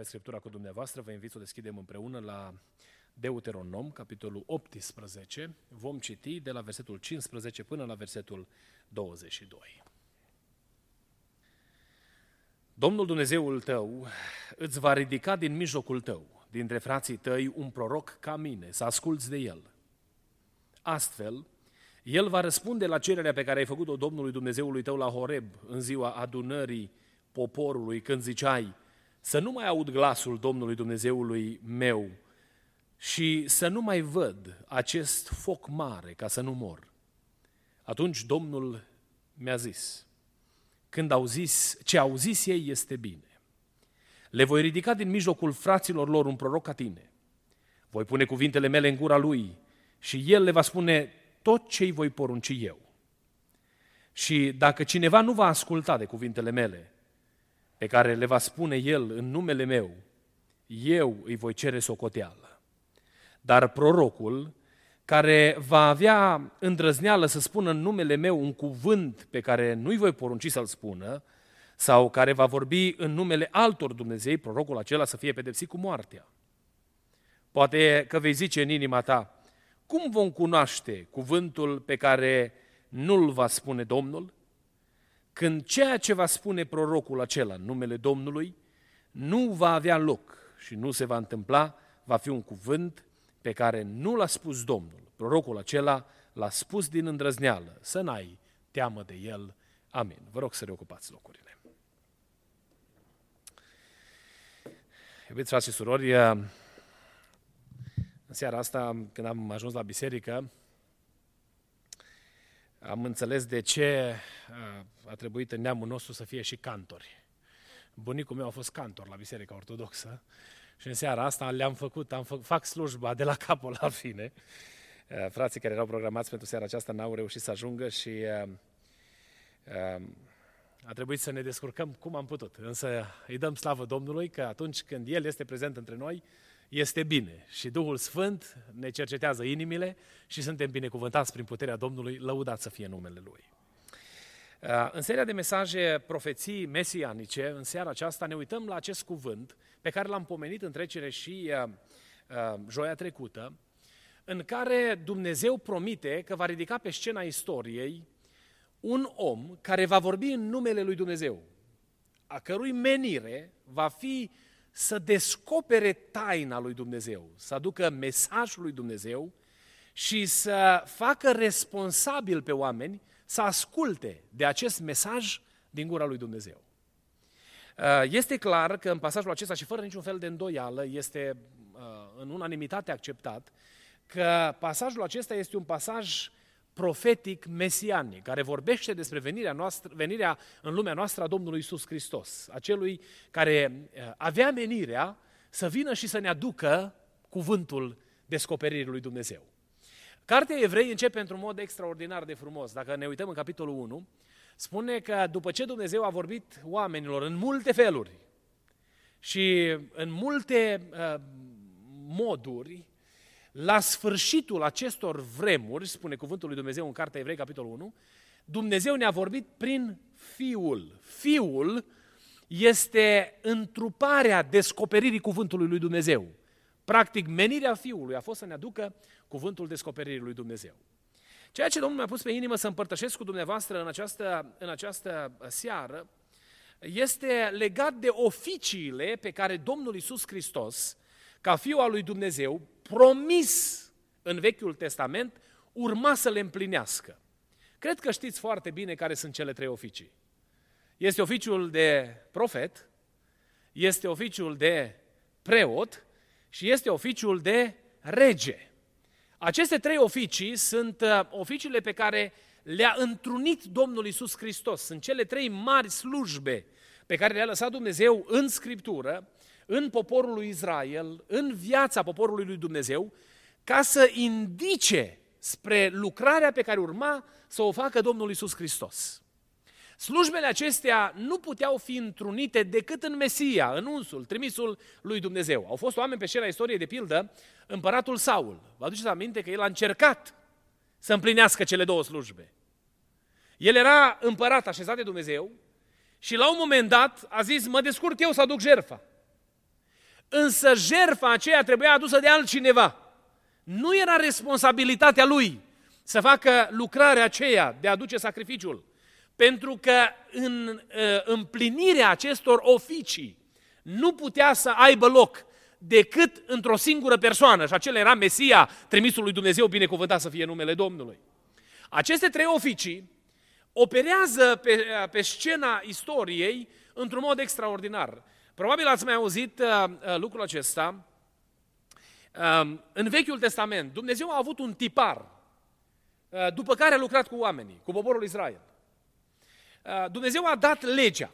Aveți Scriptura cu dumneavoastră, vă invit să o deschidem împreună la Deuteronom, capitolul 18. Vom citi de la versetul 15 până la versetul 22. Domnul Dumnezeul tău îți va ridica din mijlocul tău, dintre frații tăi, un proroc ca mine, să asculți de el. Astfel, el va răspunde la cererea pe care ai făcut-o Domnului Dumnezeului tău la Horeb, în ziua adunării poporului, când ziceai, să nu mai aud glasul Domnului Dumnezeului meu și să nu mai văd acest foc mare ca să nu mor. Atunci Domnul mi-a zis, când au zis, ce au zis ei este bine. Le voi ridica din mijlocul fraților lor un proroc ca tine. Voi pune cuvintele mele în gura lui și el le va spune tot ce îi voi porunci eu. Și dacă cineva nu va asculta de cuvintele mele, pe care le va spune El în numele meu, eu îi voi cere socoteală. Dar prorocul, care va avea îndrăzneală să spună în numele meu un cuvânt pe care nu-i voi porunci să-l spună, sau care va vorbi în numele altor Dumnezei, prorocul acela să fie pedepsit cu moartea. Poate că vei zice în inima ta, cum vom cunoaște cuvântul pe care nu-l va spune Domnul? Când ceea ce va spune prorocul acela în numele Domnului nu va avea loc și nu se va întâmpla, va fi un cuvânt pe care nu l-a spus Domnul. Prorocul acela l-a spus din îndrăzneală, să n-ai teamă de el. Amin. Vă rog să reocupați locurile. Iubiți frați și surori, în seara asta, când am ajuns la biserică, am înțeles de ce a trebuit în neamul nostru să fie și cantori. Bunicul meu a fost cantor la Biserica Ortodoxă și în seara asta le-am făcut, am fă, fac slujba de la capul la fine. Frații care erau programați pentru seara aceasta n-au reușit să ajungă și a trebuit să ne descurcăm cum am putut. Însă îi dăm slavă Domnului că atunci când El este prezent între noi, este bine și Duhul Sfânt ne cercetează inimile și suntem binecuvântați prin puterea Domnului, lăudat să fie numele Lui. Uh, în seria de mesaje profeții mesianice, în seara aceasta ne uităm la acest cuvânt pe care l-am pomenit în trecere și uh, uh, joia trecută, în care Dumnezeu promite că va ridica pe scena istoriei un om care va vorbi în numele lui Dumnezeu, a cărui menire va fi să descopere taina lui Dumnezeu, să aducă mesajul lui Dumnezeu și să facă responsabil pe oameni să asculte de acest mesaj din gura lui Dumnezeu. Uh, este clar că în pasajul acesta și fără niciun fel de îndoială este uh, în unanimitate acceptat că pasajul acesta este un pasaj profetic mesianic, care vorbește despre venirea, noastră, venirea în lumea noastră a Domnului Isus Hristos, acelui care uh, avea menirea să vină și să ne aducă cuvântul descoperirii lui Dumnezeu. Cartea Evrei începe într-un mod extraordinar de frumos. Dacă ne uităm în capitolul 1, spune că după ce Dumnezeu a vorbit oamenilor în multe feluri și în multe uh, moduri, la sfârșitul acestor vremuri, spune cuvântul lui Dumnezeu în Cartea Evrei, capitolul 1, Dumnezeu ne-a vorbit prin Fiul. Fiul este întruparea descoperirii cuvântului lui Dumnezeu. Practic, menirea Fiului a fost să ne aducă cuvântul descoperirii lui Dumnezeu. Ceea ce Domnul mi-a pus pe inimă să împărtășesc cu dumneavoastră în această, în această seară este legat de oficiile pe care Domnul Isus Hristos, ca Fiul al lui Dumnezeu, promis în Vechiul Testament, urma să le împlinească. Cred că știți foarte bine care sunt cele trei oficii. Este oficiul de profet, este oficiul de preot și este oficiul de rege. Aceste trei oficii sunt uh, oficiile pe care le-a întrunit Domnul Isus Hristos. Sunt cele trei mari slujbe pe care le-a lăsat Dumnezeu în Scriptură, în poporul lui Israel, în viața poporului lui Dumnezeu, ca să indice spre lucrarea pe care urma să o facă Domnul Isus Hristos. Slujbele acestea nu puteau fi întrunite decât în Mesia, în unsul, trimisul lui Dumnezeu. Au fost oameni pe scena istoriei, de pildă, împăratul Saul. Vă aduceți aminte că el a încercat să împlinească cele două slujbe. El era împărat așezat de Dumnezeu și la un moment dat a zis, mă descurc eu să aduc jerfa. Însă jerfa aceea trebuia adusă de altcineva. Nu era responsabilitatea lui să facă lucrarea aceea de a aduce sacrificiul. Pentru că în uh, împlinirea acestor oficii nu putea să aibă loc decât într-o singură persoană și acela era Mesia, trimisul lui Dumnezeu, binecuvântat să fie numele Domnului. Aceste trei oficii operează pe, pe scena istoriei într-un mod extraordinar. Probabil ați mai auzit uh, uh, lucrul acesta. Uh, în Vechiul Testament, Dumnezeu a avut un tipar, uh, după care a lucrat cu oamenii, cu poporul Israel. Uh, Dumnezeu a dat legea.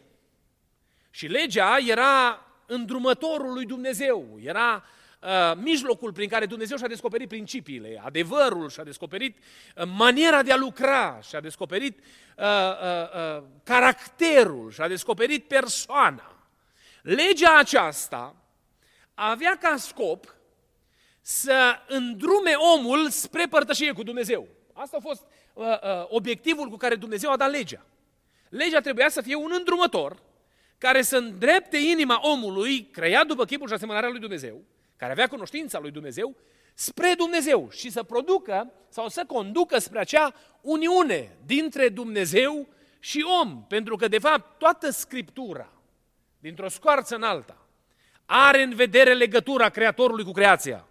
Și legea era îndrumătorul lui Dumnezeu, era uh, mijlocul prin care Dumnezeu și-a descoperit principiile, adevărul, și-a descoperit uh, maniera de a lucra, și-a descoperit uh, uh, uh, caracterul, și-a descoperit persoana. Legea aceasta avea ca scop să îndrume omul spre părtășie cu Dumnezeu. Asta a fost uh, uh, obiectivul cu care Dumnezeu a dat legea. Legea trebuia să fie un îndrumător care să îndrepte inima omului, creat după chipul și asemănarea lui Dumnezeu, care avea cunoștința lui Dumnezeu, spre Dumnezeu și să producă sau să conducă spre acea uniune dintre Dumnezeu și om. Pentru că, de fapt, toată Scriptura, dintr-o scoarță în alta, are în vedere legătura Creatorului cu creația.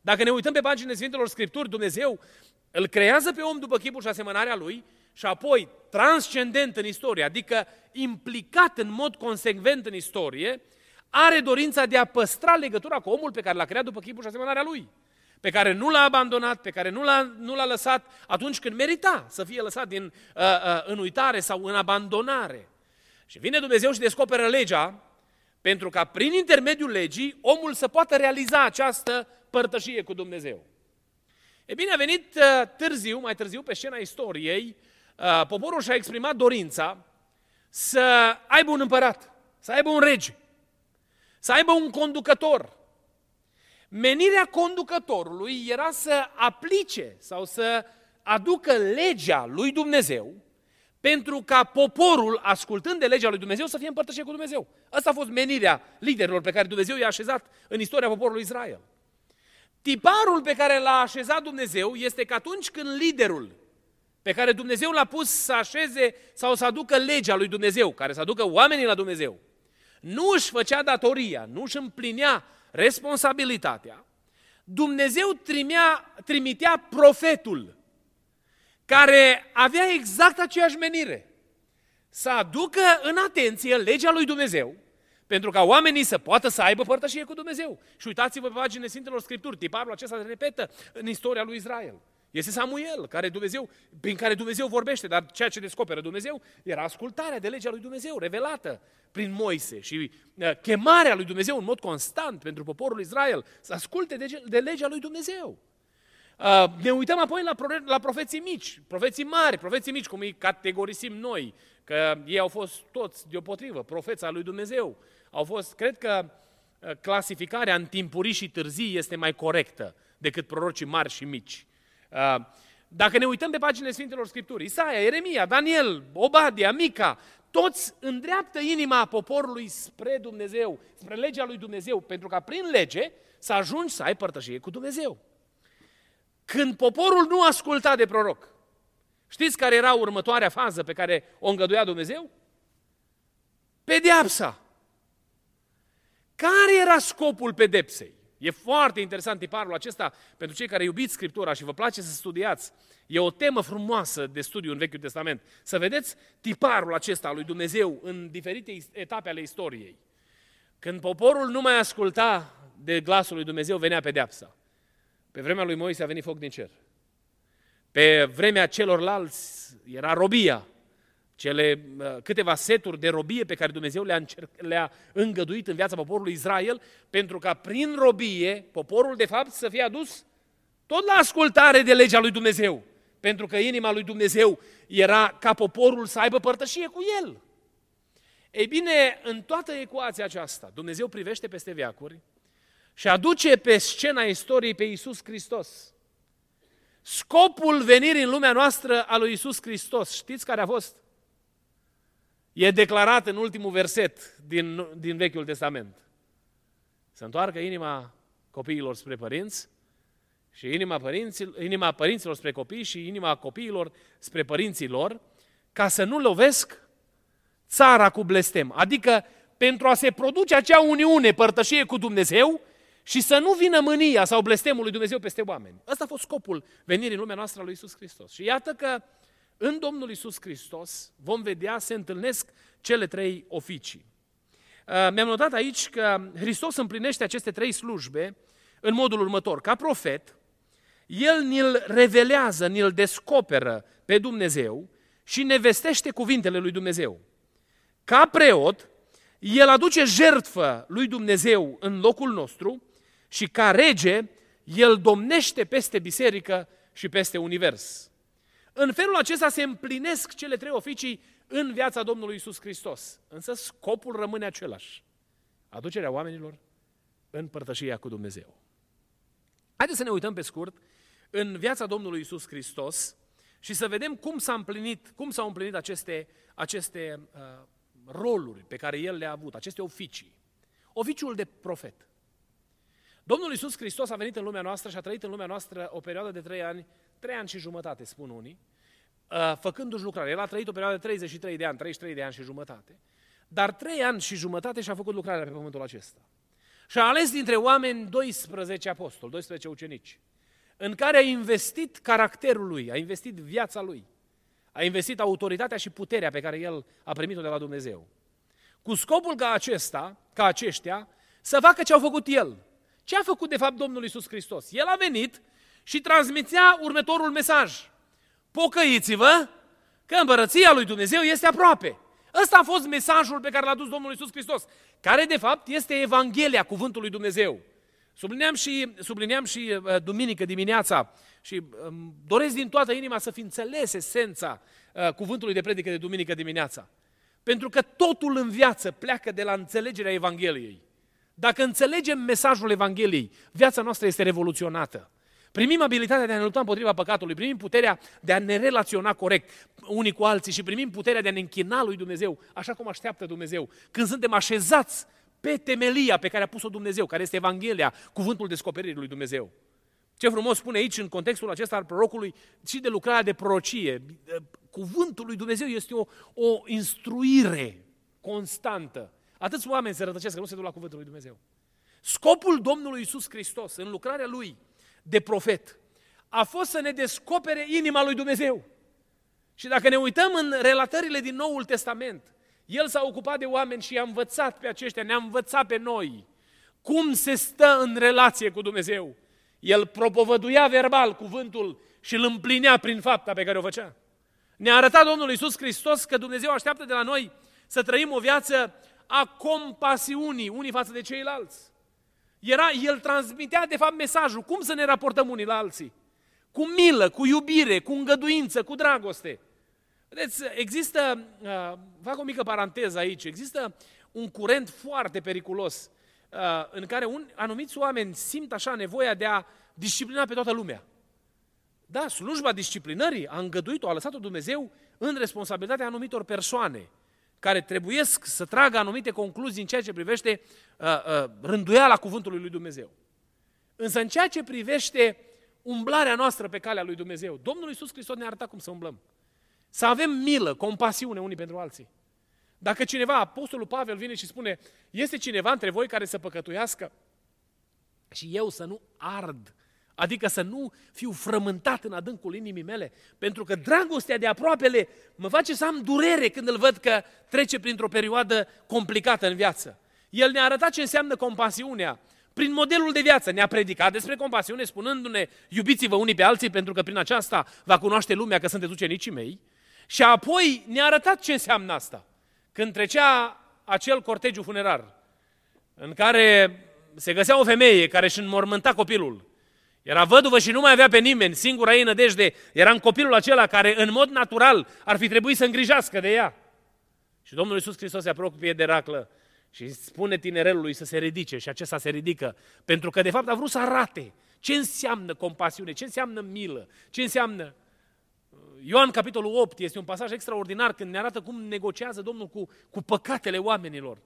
Dacă ne uităm pe paginile Sfintelor Scripturi, Dumnezeu îl creează pe om după chipul și asemănarea lui și apoi transcendent în istorie, adică implicat în mod consecvent în istorie, are dorința de a păstra legătura cu omul pe care l-a creat după chipul și asemănarea lui, pe care nu l-a abandonat, pe care nu l-a, nu l-a lăsat atunci când merita să fie lăsat din, uh, uh, în uitare sau în abandonare. Și vine Dumnezeu și descoperă legea pentru ca prin intermediul legii omul să poată realiza această părtășie cu Dumnezeu. E bine, a venit uh, târziu, mai târziu pe scena istoriei, uh, poporul și-a exprimat dorința să aibă un împărat, să aibă un rege, să aibă un conducător. Menirea conducătorului era să aplice sau să aducă legea lui Dumnezeu pentru ca poporul, ascultând de legea lui Dumnezeu, să fie împărtășit cu Dumnezeu. Asta a fost menirea liderilor pe care Dumnezeu i-a așezat în istoria poporului Israel. Tiparul pe care l-a așezat Dumnezeu este că atunci când liderul pe care Dumnezeu l-a pus să așeze sau să aducă legea lui Dumnezeu, care să aducă oamenii la Dumnezeu, nu își făcea datoria, nu își împlinea responsabilitatea, Dumnezeu trimea, trimitea profetul, care avea exact aceeași menire, să aducă în atenție legea lui Dumnezeu, pentru ca oamenii să poată să aibă părtășie cu Dumnezeu. Și uitați-vă pe paginile Sfintelor Scripturi, tiparul acesta se repetă în istoria lui Israel. Este Samuel, care Dumnezeu, prin care Dumnezeu vorbește, dar ceea ce descoperă Dumnezeu era ascultarea de legea lui Dumnezeu, revelată prin Moise și uh, chemarea lui Dumnezeu în mod constant pentru poporul Israel să asculte de, de legea lui Dumnezeu. Uh, ne uităm apoi la, la profeții mici, profeții mari, profeții mici, cum îi categorisim noi, că ei au fost toți deopotrivă, profeța lui Dumnezeu. Au fost, cred că uh, clasificarea în timpurii și târzii este mai corectă decât prorocii mari și mici. Uh, dacă ne uităm pe paginile Sfintelor Scripturii, Isaia, Eremia, Daniel, Obadia, Mica, toți îndreaptă inima poporului spre Dumnezeu, spre legea lui Dumnezeu, pentru ca prin lege să ajungi să ai părtășie cu Dumnezeu. Când poporul nu asculta de proroc, știți care era următoarea fază pe care o îngăduia Dumnezeu? Pedeapsa. Care era scopul pedepsei? E foarte interesant tiparul acesta pentru cei care iubiți Scriptura și vă place să studiați. E o temă frumoasă de studiu în Vechiul Testament. Să vedeți tiparul acesta al lui Dumnezeu în diferite etape ale istoriei. Când poporul nu mai asculta de glasul lui Dumnezeu, venea pedeapsa. Pe vremea lui Moise a venit foc din cer. Pe vremea celorlalți era robia. Cele uh, câteva seturi de robie pe care Dumnezeu le-a, încerc, le-a îngăduit în viața poporului Israel, pentru ca prin robie poporul de fapt să fie adus tot la ascultare de legea lui Dumnezeu. Pentru că inima lui Dumnezeu era ca poporul să aibă părtășie cu el. Ei bine, în toată ecuația aceasta, Dumnezeu privește peste veacuri și aduce pe scena istoriei pe Iisus Hristos. Scopul venirii în lumea noastră a lui Iisus Hristos, știți care a fost? E declarat în ultimul verset din, din Vechiul Testament. Să întoarcă inima copiilor spre părinți și inima, părinților, inima părinților spre copii și inima copiilor spre părinții lor, ca să nu lovesc țara cu blestem. Adică pentru a se produce acea uniune, părtășie cu Dumnezeu și să nu vină mânia sau blestemul lui Dumnezeu peste oameni. Ăsta a fost scopul venirii în lumea noastră a lui Isus Hristos. Și iată că în Domnul Isus Hristos vom vedea, se întâlnesc cele trei oficii. Uh, mi-am notat aici că Hristos împlinește aceste trei slujbe în modul următor. Ca profet, El ni-l revelează, ni-l descoperă pe Dumnezeu și ne vestește cuvintele lui Dumnezeu. Ca preot, el aduce jertfă lui Dumnezeu în locul nostru și ca rege, el domnește peste biserică și peste univers. În felul acesta se împlinesc cele trei oficii în viața Domnului Isus Hristos. Însă scopul rămâne același. Aducerea oamenilor în părtășia cu Dumnezeu. Haideți să ne uităm pe scurt în viața Domnului Isus Hristos și să vedem cum s-a împlinit, cum s-au împlinit aceste, aceste uh, roluri pe care El le-a avut, aceste oficii. Oficiul de profet. Domnul Iisus Hristos a venit în lumea noastră și a trăit în lumea noastră o perioadă de trei ani, trei ani și jumătate, spun unii, uh, făcându-și lucrare. El a trăit o perioadă de 33 de ani, 33 de ani și jumătate, dar trei ani și jumătate și-a făcut lucrarea pe pământul acesta. Și a ales dintre oameni 12 apostoli, 12 ucenici, în care a investit caracterul lui, a investit viața lui a investit autoritatea și puterea pe care el a primit-o de la Dumnezeu. Cu scopul ca acesta, ca aceștia, să facă ce au făcut el. Ce a făcut de fapt Domnul Isus Hristos? El a venit și transmitea următorul mesaj. Pocăiți-vă că împărăția lui Dumnezeu este aproape. Ăsta a fost mesajul pe care l-a dus Domnul Isus Hristos, care de fapt este Evanghelia cuvântului Dumnezeu. Sublineam și, sublineam și uh, duminică dimineața și um, doresc din toată inima să fi înțeles esența uh, cuvântului de predică de duminică dimineața. Pentru că totul în viață pleacă de la înțelegerea Evangheliei. Dacă înțelegem mesajul Evangheliei, viața noastră este revoluționată. Primim abilitatea de a ne lupta împotriva păcatului, primim puterea de a ne relaționa corect unii cu alții și primim puterea de a ne închina lui Dumnezeu, așa cum așteaptă Dumnezeu. Când suntem așezați pe temelia pe care a pus-o Dumnezeu, care este Evanghelia, cuvântul descoperirii lui Dumnezeu. Ce frumos spune aici, în contextul acesta al prorocului, și de lucrarea de prorocie. Cuvântul lui Dumnezeu este o, o instruire constantă. Atâți oameni se rătăcesc că nu se duc la cuvântul lui Dumnezeu. Scopul Domnului Isus Hristos în lucrarea lui de profet a fost să ne descopere inima lui Dumnezeu. Și dacă ne uităm în relatările din Noul Testament, el s-a ocupat de oameni și i-a învățat pe aceștia, ne-a învățat pe noi cum se stă în relație cu Dumnezeu. El propovăduia verbal cuvântul și îl împlinea prin fapta pe care o făcea. Ne-a arătat Domnul Iisus Hristos că Dumnezeu așteaptă de la noi să trăim o viață a compasiunii unii față de ceilalți. Era, el transmitea de fapt mesajul, cum să ne raportăm unii la alții. Cu milă, cu iubire, cu îngăduință, cu dragoste. Vedeți, există, uh, fac o mică paranteză aici, există un curent foarte periculos uh, în care un, anumiți oameni simt așa nevoia de a disciplina pe toată lumea. Da, slujba disciplinării a îngăduit-o, a lăsat-o Dumnezeu în responsabilitatea anumitor persoane care trebuiesc să tragă anumite concluzii în ceea ce privește uh, uh, rânduiala cuvântului lui Dumnezeu. Însă în ceea ce privește umblarea noastră pe calea lui Dumnezeu, Domnul Iisus Hristos ne-a arătat cum să umblăm. Să avem milă, compasiune unii pentru alții. Dacă cineva, Apostolul Pavel vine și spune, este cineva între voi care să păcătuiască și eu să nu ard, adică să nu fiu frământat în adâncul inimii mele, pentru că dragostea de aproapele mă face să am durere când îl văd că trece printr-o perioadă complicată în viață. El ne-a arătat ce înseamnă compasiunea, prin modelul de viață. Ne-a predicat despre compasiune, spunându-ne, iubiți-vă unii pe alții, pentru că prin aceasta va cunoaște lumea că sunteți ucenicii mei. Și apoi ne-a arătat ce înseamnă asta. Când trecea acel cortegiu funerar, în care se găsea o femeie care își înmormânta copilul. Era văduvă și nu mai avea pe nimeni, singura ei nădejde era în copilul acela care în mod natural ar fi trebuit să îngrijească de ea. Și Domnul Iisus Hristos se apropie de raclă și spune tinerelului să se ridice și acesta se ridică, pentru că de fapt a vrut să arate ce înseamnă compasiune, ce înseamnă milă, ce înseamnă... Ioan, capitolul 8, este un pasaj extraordinar când ne arată cum negociază Domnul cu, cu păcatele oamenilor.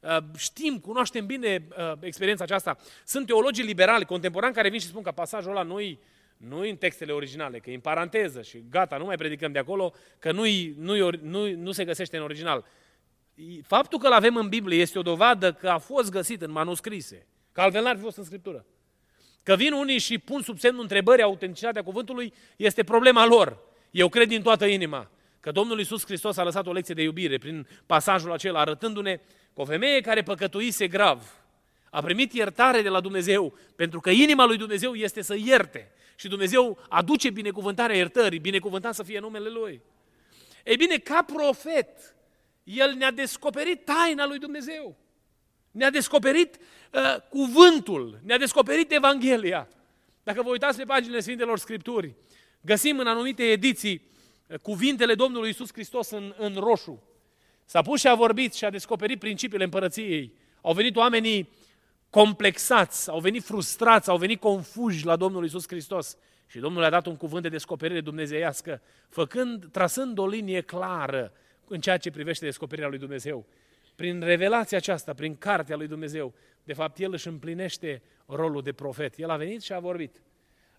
Uh, știm, cunoaștem bine uh, experiența aceasta. Sunt teologii liberali, contemporani, care vin și spun că pasajul ăla nu nu în textele originale, că e în paranteză și gata, nu mai predicăm de acolo, că nu, nu, nu, nu se găsește în original. Faptul că îl avem în Biblie este o dovadă că a fost găsit în manuscrise, că altfel n-ar fi fost în Scriptură. Că vin unii și pun sub semnul întrebării autenticitatea cuvântului, este problema lor. Eu cred din toată inima că Domnul Iisus Hristos a lăsat o lecție de iubire prin pasajul acela, arătându-ne că o femeie care păcătuise grav a primit iertare de la Dumnezeu, pentru că inima lui Dumnezeu este să ierte. Și Dumnezeu aduce binecuvântarea iertării, binecuvântat să fie numele Lui. Ei bine, ca profet, El ne-a descoperit taina lui Dumnezeu. Ne-a descoperit uh, cuvântul, ne-a descoperit Evanghelia. Dacă vă uitați pe paginile Sfintelor Scripturi, găsim în anumite ediții uh, cuvintele Domnului Isus Hristos în, în roșu. S-a pus și a vorbit și a descoperit principiile împărăției. Au venit oamenii complexați, au venit frustrați, au venit confuși la Domnul Isus Hristos. Și Domnul a dat un cuvânt de descoperire dumnezeiască, făcând, trasând o linie clară în ceea ce privește descoperirea lui Dumnezeu. Prin revelația aceasta, prin cartea lui Dumnezeu, de fapt, El își împlinește rolul de profet. El a venit și a vorbit.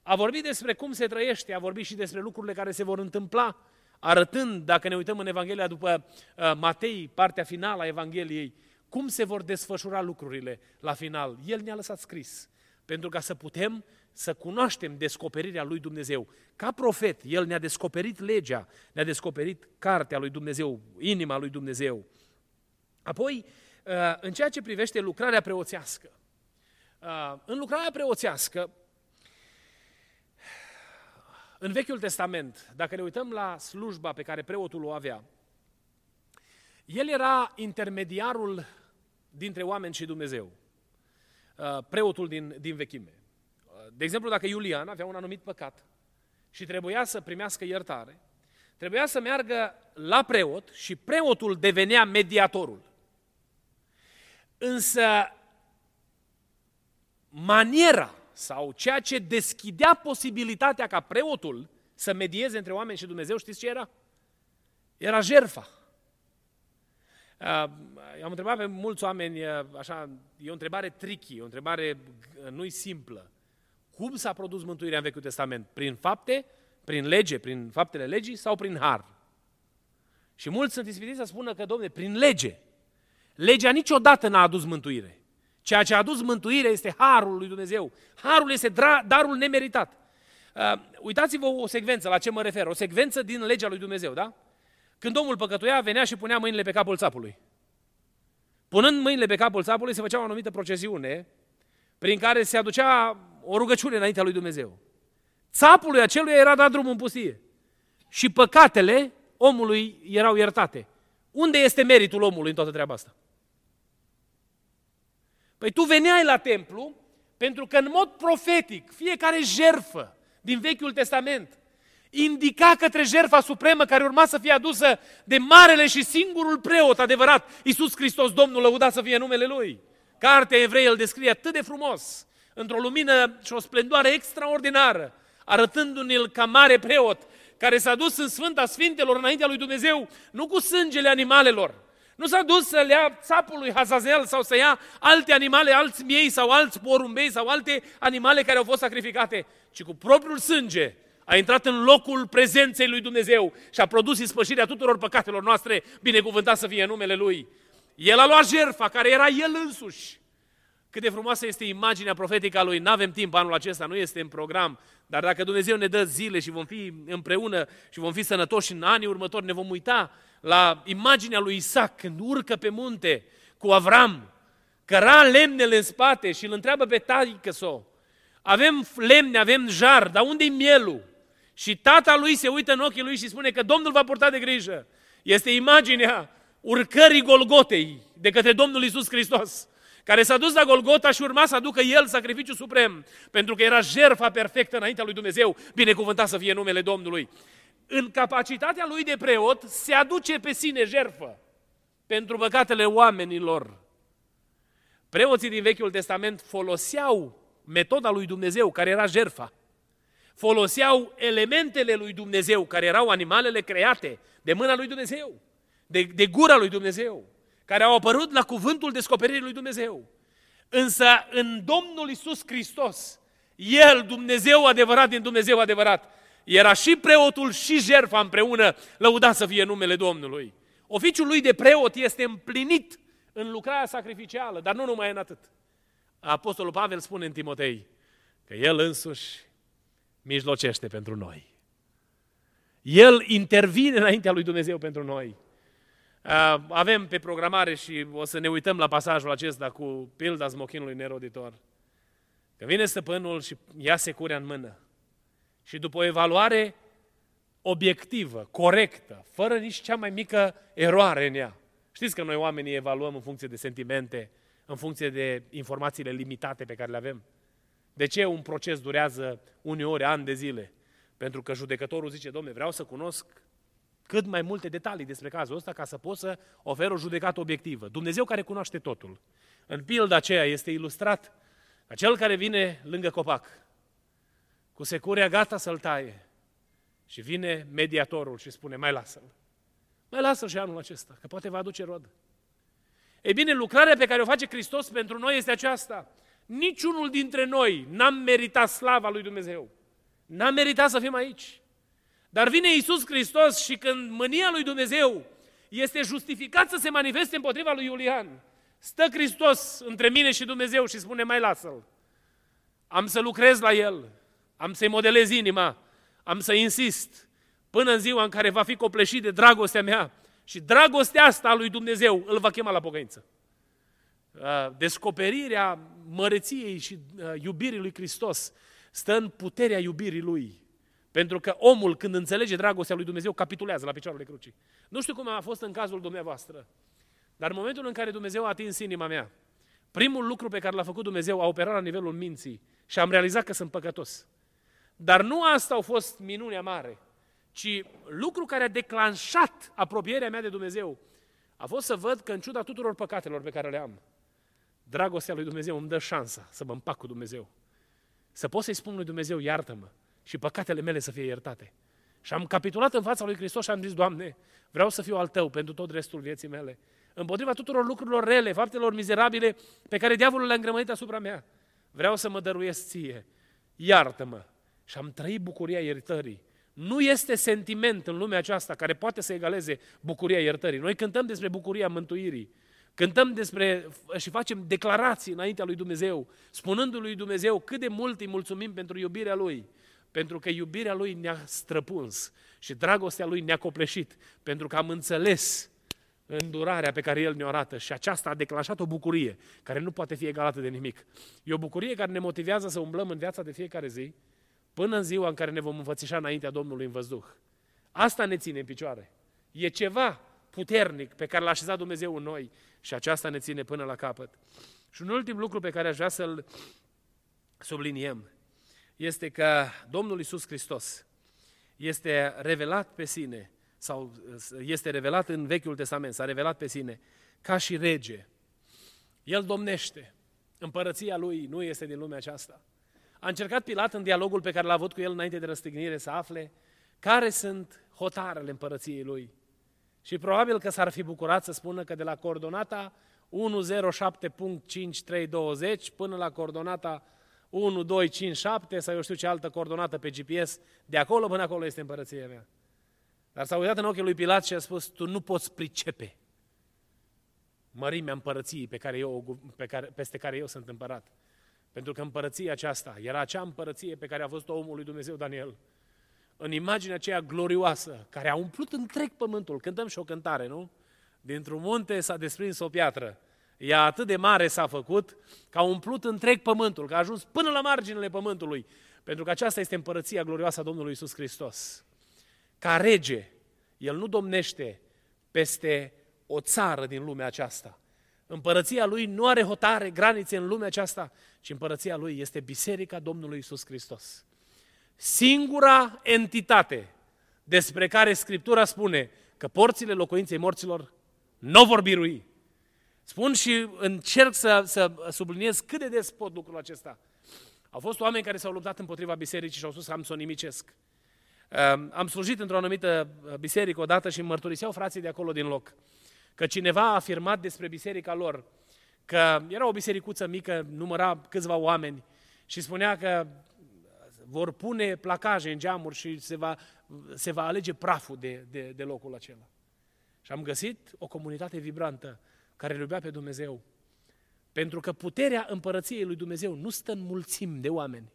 A vorbit despre cum se trăiește, a vorbit și despre lucrurile care se vor întâmpla, arătând, dacă ne uităm în Evanghelia după uh, Matei, partea finală a Evangheliei, cum se vor desfășura lucrurile la final. El ne-a lăsat scris, pentru ca să putem să cunoaștem descoperirea lui Dumnezeu. Ca profet, El ne-a descoperit legea, ne-a descoperit cartea lui Dumnezeu, inima lui Dumnezeu. Apoi, uh, în ceea ce privește lucrarea preoțească, uh, în lucrarea preoțească, în Vechiul Testament, dacă ne uităm la slujba pe care preotul o avea, el era intermediarul dintre oameni și Dumnezeu, uh, preotul din, din vechime. Uh, de exemplu, dacă Iulian avea un anumit păcat și trebuia să primească iertare, trebuia să meargă la preot și preotul devenea mediatorul. Însă, maniera sau ceea ce deschidea posibilitatea ca preotul să medieze între oameni și Dumnezeu, știți ce era? Era jerfa. Uh, am întrebat pe mulți oameni, uh, așa, e o întrebare tricky, o întrebare uh, nu-i simplă. Cum s-a produs mântuirea în Vechiul Testament? Prin fapte, prin lege, prin faptele legii sau prin har? Și mulți sunt ispitiți să spună că, domne, prin lege. Legea niciodată n-a adus mântuire. Ceea ce a adus mântuire este harul lui Dumnezeu. Harul este darul nemeritat. Uh, uitați-vă o secvență, la ce mă refer. O secvență din legea lui Dumnezeu, da? Când omul păcătuia, venea și punea mâinile pe capul țapului. Punând mâinile pe capul țapului, se făcea o anumită procesiune prin care se aducea o rugăciune înaintea lui Dumnezeu. Țapului acelui era dat drumul în pustie. Și păcatele omului erau iertate. Unde este meritul omului în toată treaba asta? Păi tu veneai la templu pentru că în mod profetic fiecare jerfă din Vechiul Testament indica către jertfa supremă care urma să fie adusă de marele și singurul preot adevărat, Iisus Hristos, Domnul, lăudat să fie numele Lui. Cartea evrei îl descrie atât de frumos, într-o lumină și o splendoare extraordinară, arătându-ne-l ca mare preot, care s-a dus în Sfânta Sfintelor înaintea lui Dumnezeu, nu cu sângele animalelor, nu s-a dus să le ia țapul lui Hazazel sau să ia alte animale, alți miei sau alți porumbei sau alte animale care au fost sacrificate, ci cu propriul sânge a intrat în locul prezenței lui Dumnezeu și a produs ispășirea tuturor păcatelor noastre, binecuvântat să fie numele Lui. El a luat jertfa, care era El însuși. Cât de frumoasă este imaginea profetică a Lui. Nu avem timp anul acesta, nu este în program, dar dacă Dumnezeu ne dă zile și vom fi împreună și vom fi sănătoși în anii următori, ne vom uita la imaginea lui Isaac când urcă pe munte cu Avram, căra lemnele în spate și îl întreabă pe taică so, avem lemne, avem jar, dar unde-i mielul? Și tata lui se uită în ochii lui și spune că Domnul va purta de grijă. Este imaginea urcării Golgotei de către Domnul Isus Hristos, care s-a dus la Golgota și urma să aducă El sacrificiul suprem, pentru că era jerfa perfectă înaintea lui Dumnezeu, binecuvântat să fie numele Domnului. În capacitatea lui de preot se aduce pe sine jerfă pentru păcatele oamenilor. Preoții din Vechiul Testament foloseau metoda lui Dumnezeu, care era jerfa. Foloseau elementele lui Dumnezeu, care erau animalele create de mâna lui Dumnezeu, de, de gura lui Dumnezeu, care au apărut la cuvântul descoperirii lui Dumnezeu. Însă în Domnul Isus Hristos, El, Dumnezeu adevărat din Dumnezeu adevărat, era și preotul și jerfa împreună, lăudat să fie numele Domnului. Oficiul lui de preot este împlinit în lucrarea sacrificială, dar nu numai în atât. Apostolul Pavel spune în Timotei că el însuși mijlocește pentru noi. El intervine înaintea lui Dumnezeu pentru noi. Avem pe programare și o să ne uităm la pasajul acesta cu pilda smochinului neroditor. Că vine stăpânul și ia securea în mână. Și după o evaluare obiectivă, corectă, fără nici cea mai mică eroare în ea. Știți că noi oamenii evaluăm în funcție de sentimente, în funcție de informațiile limitate pe care le avem. De ce un proces durează uneori ani de zile? Pentru că judecătorul zice, domne, vreau să cunosc cât mai multe detalii despre cazul ăsta ca să pot să ofer o judecată obiectivă. Dumnezeu care cunoaște totul. În pilda aceea este ilustrat ca cel care vine lângă copac, cu securea gata să-l taie, și vine mediatorul și spune, mai lasă-l. Mai lasă-l și anul acesta, că poate va aduce rod. Ei bine, lucrarea pe care o face Hristos pentru noi este aceasta. Niciunul dintre noi n-am meritat slava lui Dumnezeu. N-am meritat să fim aici. Dar vine Iisus Hristos și când mânia lui Dumnezeu este justificat să se manifeste împotriva lui Iulian, stă Hristos între mine și Dumnezeu și spune, mai lasă-l. Am să lucrez la el, am să-i modelez inima, am să insist până în ziua în care va fi copleșit de dragostea mea și dragostea asta a lui Dumnezeu îl va chema la pocăință. Uh, descoperirea măreției și uh, iubirii lui Hristos stă în puterea iubirii lui. Pentru că omul, când înțelege dragostea lui Dumnezeu, capitulează la picioarele crucii. Nu știu cum a fost în cazul dumneavoastră, dar în momentul în care Dumnezeu a atins inima mea, primul lucru pe care l-a făcut Dumnezeu a operat la nivelul minții și am realizat că sunt păcătos. Dar nu asta a fost minunea mare, ci lucru care a declanșat apropierea mea de Dumnezeu a fost să văd că în ciuda tuturor păcatelor pe care le am, dragostea lui Dumnezeu îmi dă șansa să mă împac cu Dumnezeu. Să pot să-i spun lui Dumnezeu, iartă-mă și păcatele mele să fie iertate. Și am capitulat în fața lui Hristos și am zis, Doamne, vreau să fiu al Tău pentru tot restul vieții mele. Împotriva tuturor lucrurilor rele, faptelor mizerabile pe care diavolul le-a îngrămădit asupra mea. Vreau să mă dăruiesc Ție. Iartă-mă și am trăit bucuria iertării. Nu este sentiment în lumea aceasta care poate să egaleze bucuria iertării. Noi cântăm despre bucuria mântuirii. Cântăm despre și facem declarații înaintea lui Dumnezeu, spunându lui Dumnezeu cât de mult îi mulțumim pentru iubirea Lui. Pentru că iubirea Lui ne-a străpuns și dragostea Lui ne-a copleșit. Pentru că am înțeles îndurarea pe care El ne-o arată și aceasta a declanșat o bucurie care nu poate fi egalată de nimic. E o bucurie care ne motivează să umblăm în viața de fiecare zi, până în ziua în care ne vom înfățișa înaintea Domnului în văzduh. Asta ne ține în picioare. E ceva puternic pe care l-a așezat Dumnezeu în noi și aceasta ne ține până la capăt. Și un ultim lucru pe care aș vrea să-l subliniem este că Domnul Isus Hristos este revelat pe sine sau este revelat în Vechiul Testament, s-a revelat pe sine ca și rege. El domnește. Împărăția lui nu este din lumea aceasta. A încercat Pilat în dialogul pe care l-a avut cu el înainte de răstignire să afle care sunt hotarele împărăției lui. Și probabil că s-ar fi bucurat să spună că de la coordonata 107.5320 până la coordonata 1257 sau eu știu ce altă coordonată pe GPS, de acolo până acolo este împărăția mea. Dar s-a uitat în ochii lui Pilat și a spus, tu nu poți pricepe mărimea împărăției pe care eu, pe care, peste care eu sunt împărat. Pentru că împărăția aceasta era acea împărăție pe care a văzut-o omul lui Dumnezeu Daniel. În imaginea aceea glorioasă, care a umplut întreg pământul. Cântăm și o cântare, nu? Dintr-un munte s-a desprins o piatră. ea atât de mare s-a făcut, că a umplut întreg pământul, că a ajuns până la marginile pământului, pentru că aceasta este împărăția glorioasă a Domnului Isus Hristos. Ca rege, El nu domnește peste o țară din lumea aceasta. Împărăția Lui nu are hotare, granițe în lumea aceasta, ci împărăția Lui este Biserica Domnului Isus Hristos. Singura entitate despre care Scriptura spune că porțile locuinței morților nu vor birui. Spun și încerc să, să subliniez cât de des pot lucrul acesta. Au fost oameni care s-au luptat împotriva bisericii și au spus că am să o nimicesc. Am slujit într-o anumită biserică odată și îmi mărturiseau frații de acolo din loc că cineva a afirmat despre biserica lor că era o bisericuță mică, număra câțiva oameni și spunea că vor pune placaje în geamuri și se va, se va alege praful de, de, de locul acela. Și am găsit o comunitate vibrantă care îl iubea pe Dumnezeu. Pentru că puterea împărăției lui Dumnezeu nu stă în mulțimi de oameni,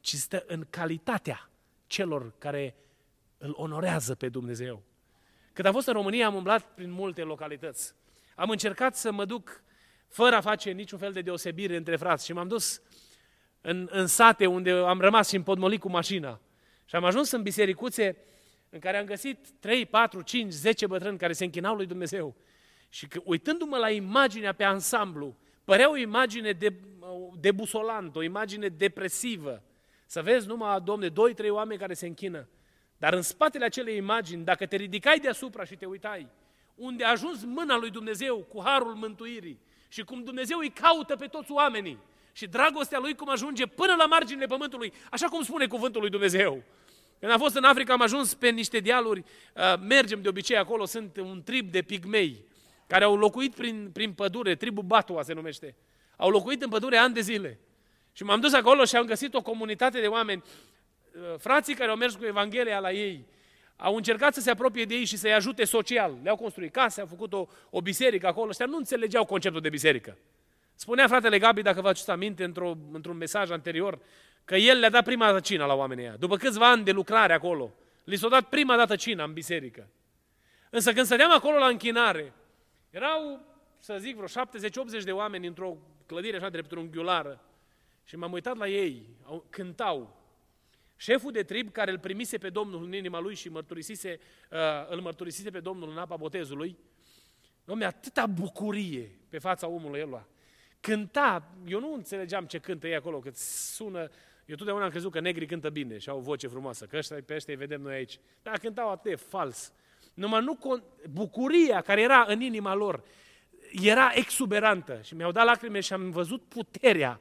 ci stă în calitatea celor care îl onorează pe Dumnezeu. Când am fost în România, am umblat prin multe localități. Am încercat să mă duc fără a face niciun fel de deosebire între frați și m-am dus în, în sate unde am rămas și împodmolit cu mașina. Și am ajuns în bisericuțe în care am găsit 3, 4, 5, 10 bătrâni care se închinau lui Dumnezeu. Și că, uitându-mă la imaginea pe ansamblu, părea o imagine de, debusolantă, o imagine depresivă. Să vezi numai, domne, doi, trei oameni care se închină. Dar în spatele acelei imagini, dacă te ridicai deasupra și te uitai, unde a ajuns mâna lui Dumnezeu cu harul mântuirii și cum Dumnezeu îi caută pe toți oamenii și dragostea lui cum ajunge până la marginile pământului, așa cum spune cuvântul lui Dumnezeu. Când am fost în Africa, am ajuns pe niște dealuri, uh, mergem de obicei acolo, sunt un trib de pigmei care au locuit prin, prin pădure, tribul Batua se numește. Au locuit în pădure ani de zile. Și m-am dus acolo și am găsit o comunitate de oameni, uh, frații care au mers cu Evanghelia la ei, au încercat să se apropie de ei și să-i ajute social. Le-au construit case, au făcut o, o biserică acolo. Ăștia nu înțelegeau conceptul de biserică. Spunea fratele Gabi, dacă vă aduceți aminte, într-o, într-un mesaj anterior, că el le-a dat prima dată cina la oamenii ăia. După câțiva ani de lucrare acolo, li s-a dat prima dată cina în biserică. Însă când stăteam acolo la închinare, erau, să zic, vreo 70-80 de oameni într-o clădire așa dreptunghiulară și m-am uitat la ei, au, cântau. Șeful de trib care îl primise pe Domnul în inima lui și mărturisise, uh, îl mărturisise pe Domnul în apa botezului, Dom'le, atâta bucurie pe fața omului ăla. Cânta, eu nu înțelegeam ce cântă ei acolo, că sună, eu totdeauna am crezut că negrii cântă bine și au o voce frumoasă, că ăștia, pe ăștia îi vedem noi aici. Dar cântau atât de fals. Numai nu, bucuria care era în inima lor era exuberantă și mi-au dat lacrime și am văzut puterea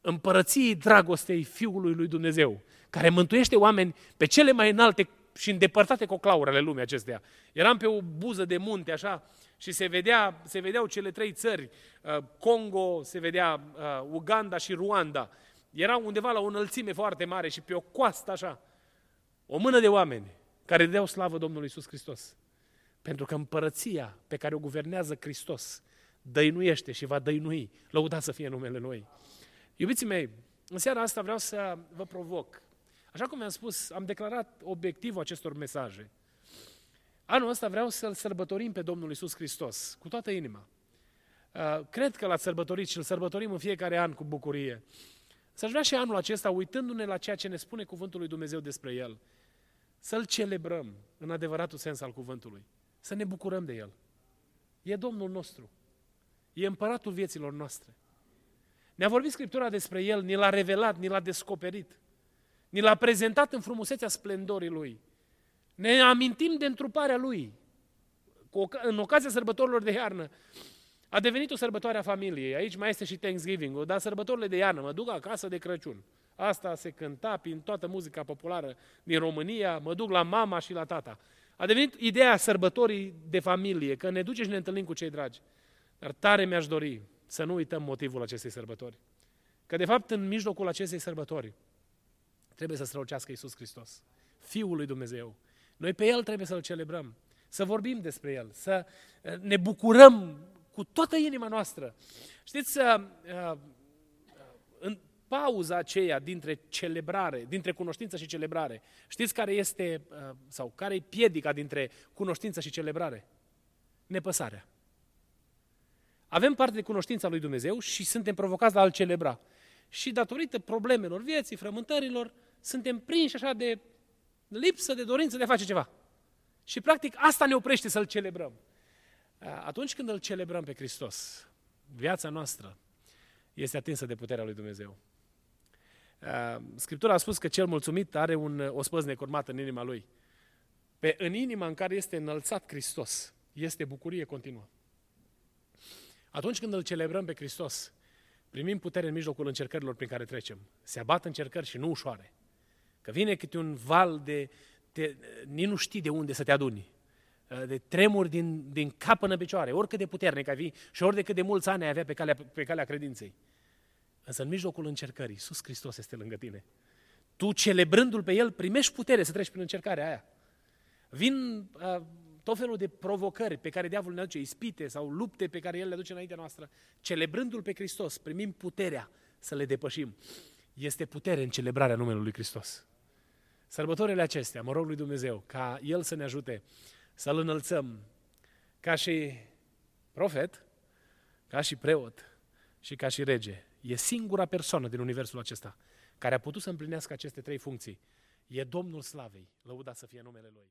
împărăției dragostei Fiului lui Dumnezeu, care mântuiește oameni pe cele mai înalte și îndepărtate coclaurele lumii acestea. Eram pe o buză de munte, așa, și se, vedea, se vedeau cele trei țări, uh, Congo, se vedea uh, Uganda și Ruanda. Era undeva la o înălțime foarte mare și pe o coastă așa, o mână de oameni care deau slavă Domnului Isus Hristos. Pentru că împărăția pe care o guvernează Hristos dăinuiește și va dăinui. Lăudați să fie numele Noi. Iubiții mei, în seara asta vreau să vă provoc. Așa cum am spus, am declarat obiectivul acestor mesaje. Anul ăsta vreau să-L sărbătorim pe Domnul Isus Hristos, cu toată inima. Uh, cred că l-ați sărbătorit și îl sărbătorim în fiecare an cu bucurie. Să-și vrea și anul acesta, uitându-ne la ceea ce ne spune Cuvântul lui Dumnezeu despre El, să-L celebrăm în adevăratul sens al cuvântului, să ne bucurăm de El. E Domnul nostru, e împăratul vieților noastre. Ne-a vorbit Scriptura despre El, ni l-a revelat, ni l-a descoperit, ni l-a prezentat în frumusețea splendorii Lui. Ne amintim de întruparea Lui, în ocazia sărbătorilor de iarnă. A devenit o sărbătoare a familiei. Aici mai este și Thanksgiving, dar sărbătorile de iarnă, mă duc acasă de Crăciun. Asta se cânta prin toată muzica populară din România, mă duc la mama și la tata. A devenit ideea sărbătorii de familie, că ne duce și ne întâlnim cu cei dragi. Dar tare mi-aș dori să nu uităm motivul acestei sărbători. Că de fapt în mijlocul acestei sărbători trebuie să strălucească Iisus Hristos, Fiul lui Dumnezeu. Noi pe El trebuie să-L celebrăm, să vorbim despre El, să eh, ne bucurăm cu toată inima noastră. Știți, uh, uh, în pauza aceea dintre celebrare, dintre cunoștință și celebrare, știți care este, uh, sau care e piedica dintre cunoștință și celebrare? Nepăsarea. avem parte de cunoștința lui Dumnezeu și suntem provocați la a-L celebra. Și datorită problemelor vieții, frământărilor, suntem prinși așa de lipsă de dorință de a face ceva. Și practic asta ne oprește să-L celebrăm. Atunci când îl celebrăm pe Hristos, viața noastră este atinsă de puterea lui Dumnezeu. Scriptura a spus că cel mulțumit are un, o spăz necurmată în inima lui. Pe, în inima în care este înălțat Hristos, este bucurie continuă. Atunci când îl celebrăm pe Hristos, primim putere în mijlocul încercărilor prin care trecem. Se abat încercări și nu ușoare. Că vine câte un val de, te, nici nu știi de unde să te aduni. Uh, de tremuri din, din cap până în picioare, oricât de puternic ai fi și ori de cât de mulți ani ai avea pe calea, pe calea credinței. Însă în mijlocul încercării, Iisus Hristos este lângă tine. Tu, celebrându-L pe El, primești putere să treci prin încercarea aia. Vin uh, tot felul de provocări pe care diavolul ne aduce, ispite sau lupte pe care El le aduce înaintea noastră. Celebrându-L pe Hristos, primim puterea să le depășim. Este putere în celebrarea numelui Lui Hristos. Sărbătorile acestea, mă rog lui Dumnezeu, ca El să ne ajute să-L înălțăm ca și profet, ca și preot și ca și rege. E singura persoană din universul acesta care a putut să împlinească aceste trei funcții. E Domnul Slavei, lăudat să fie numele Lui.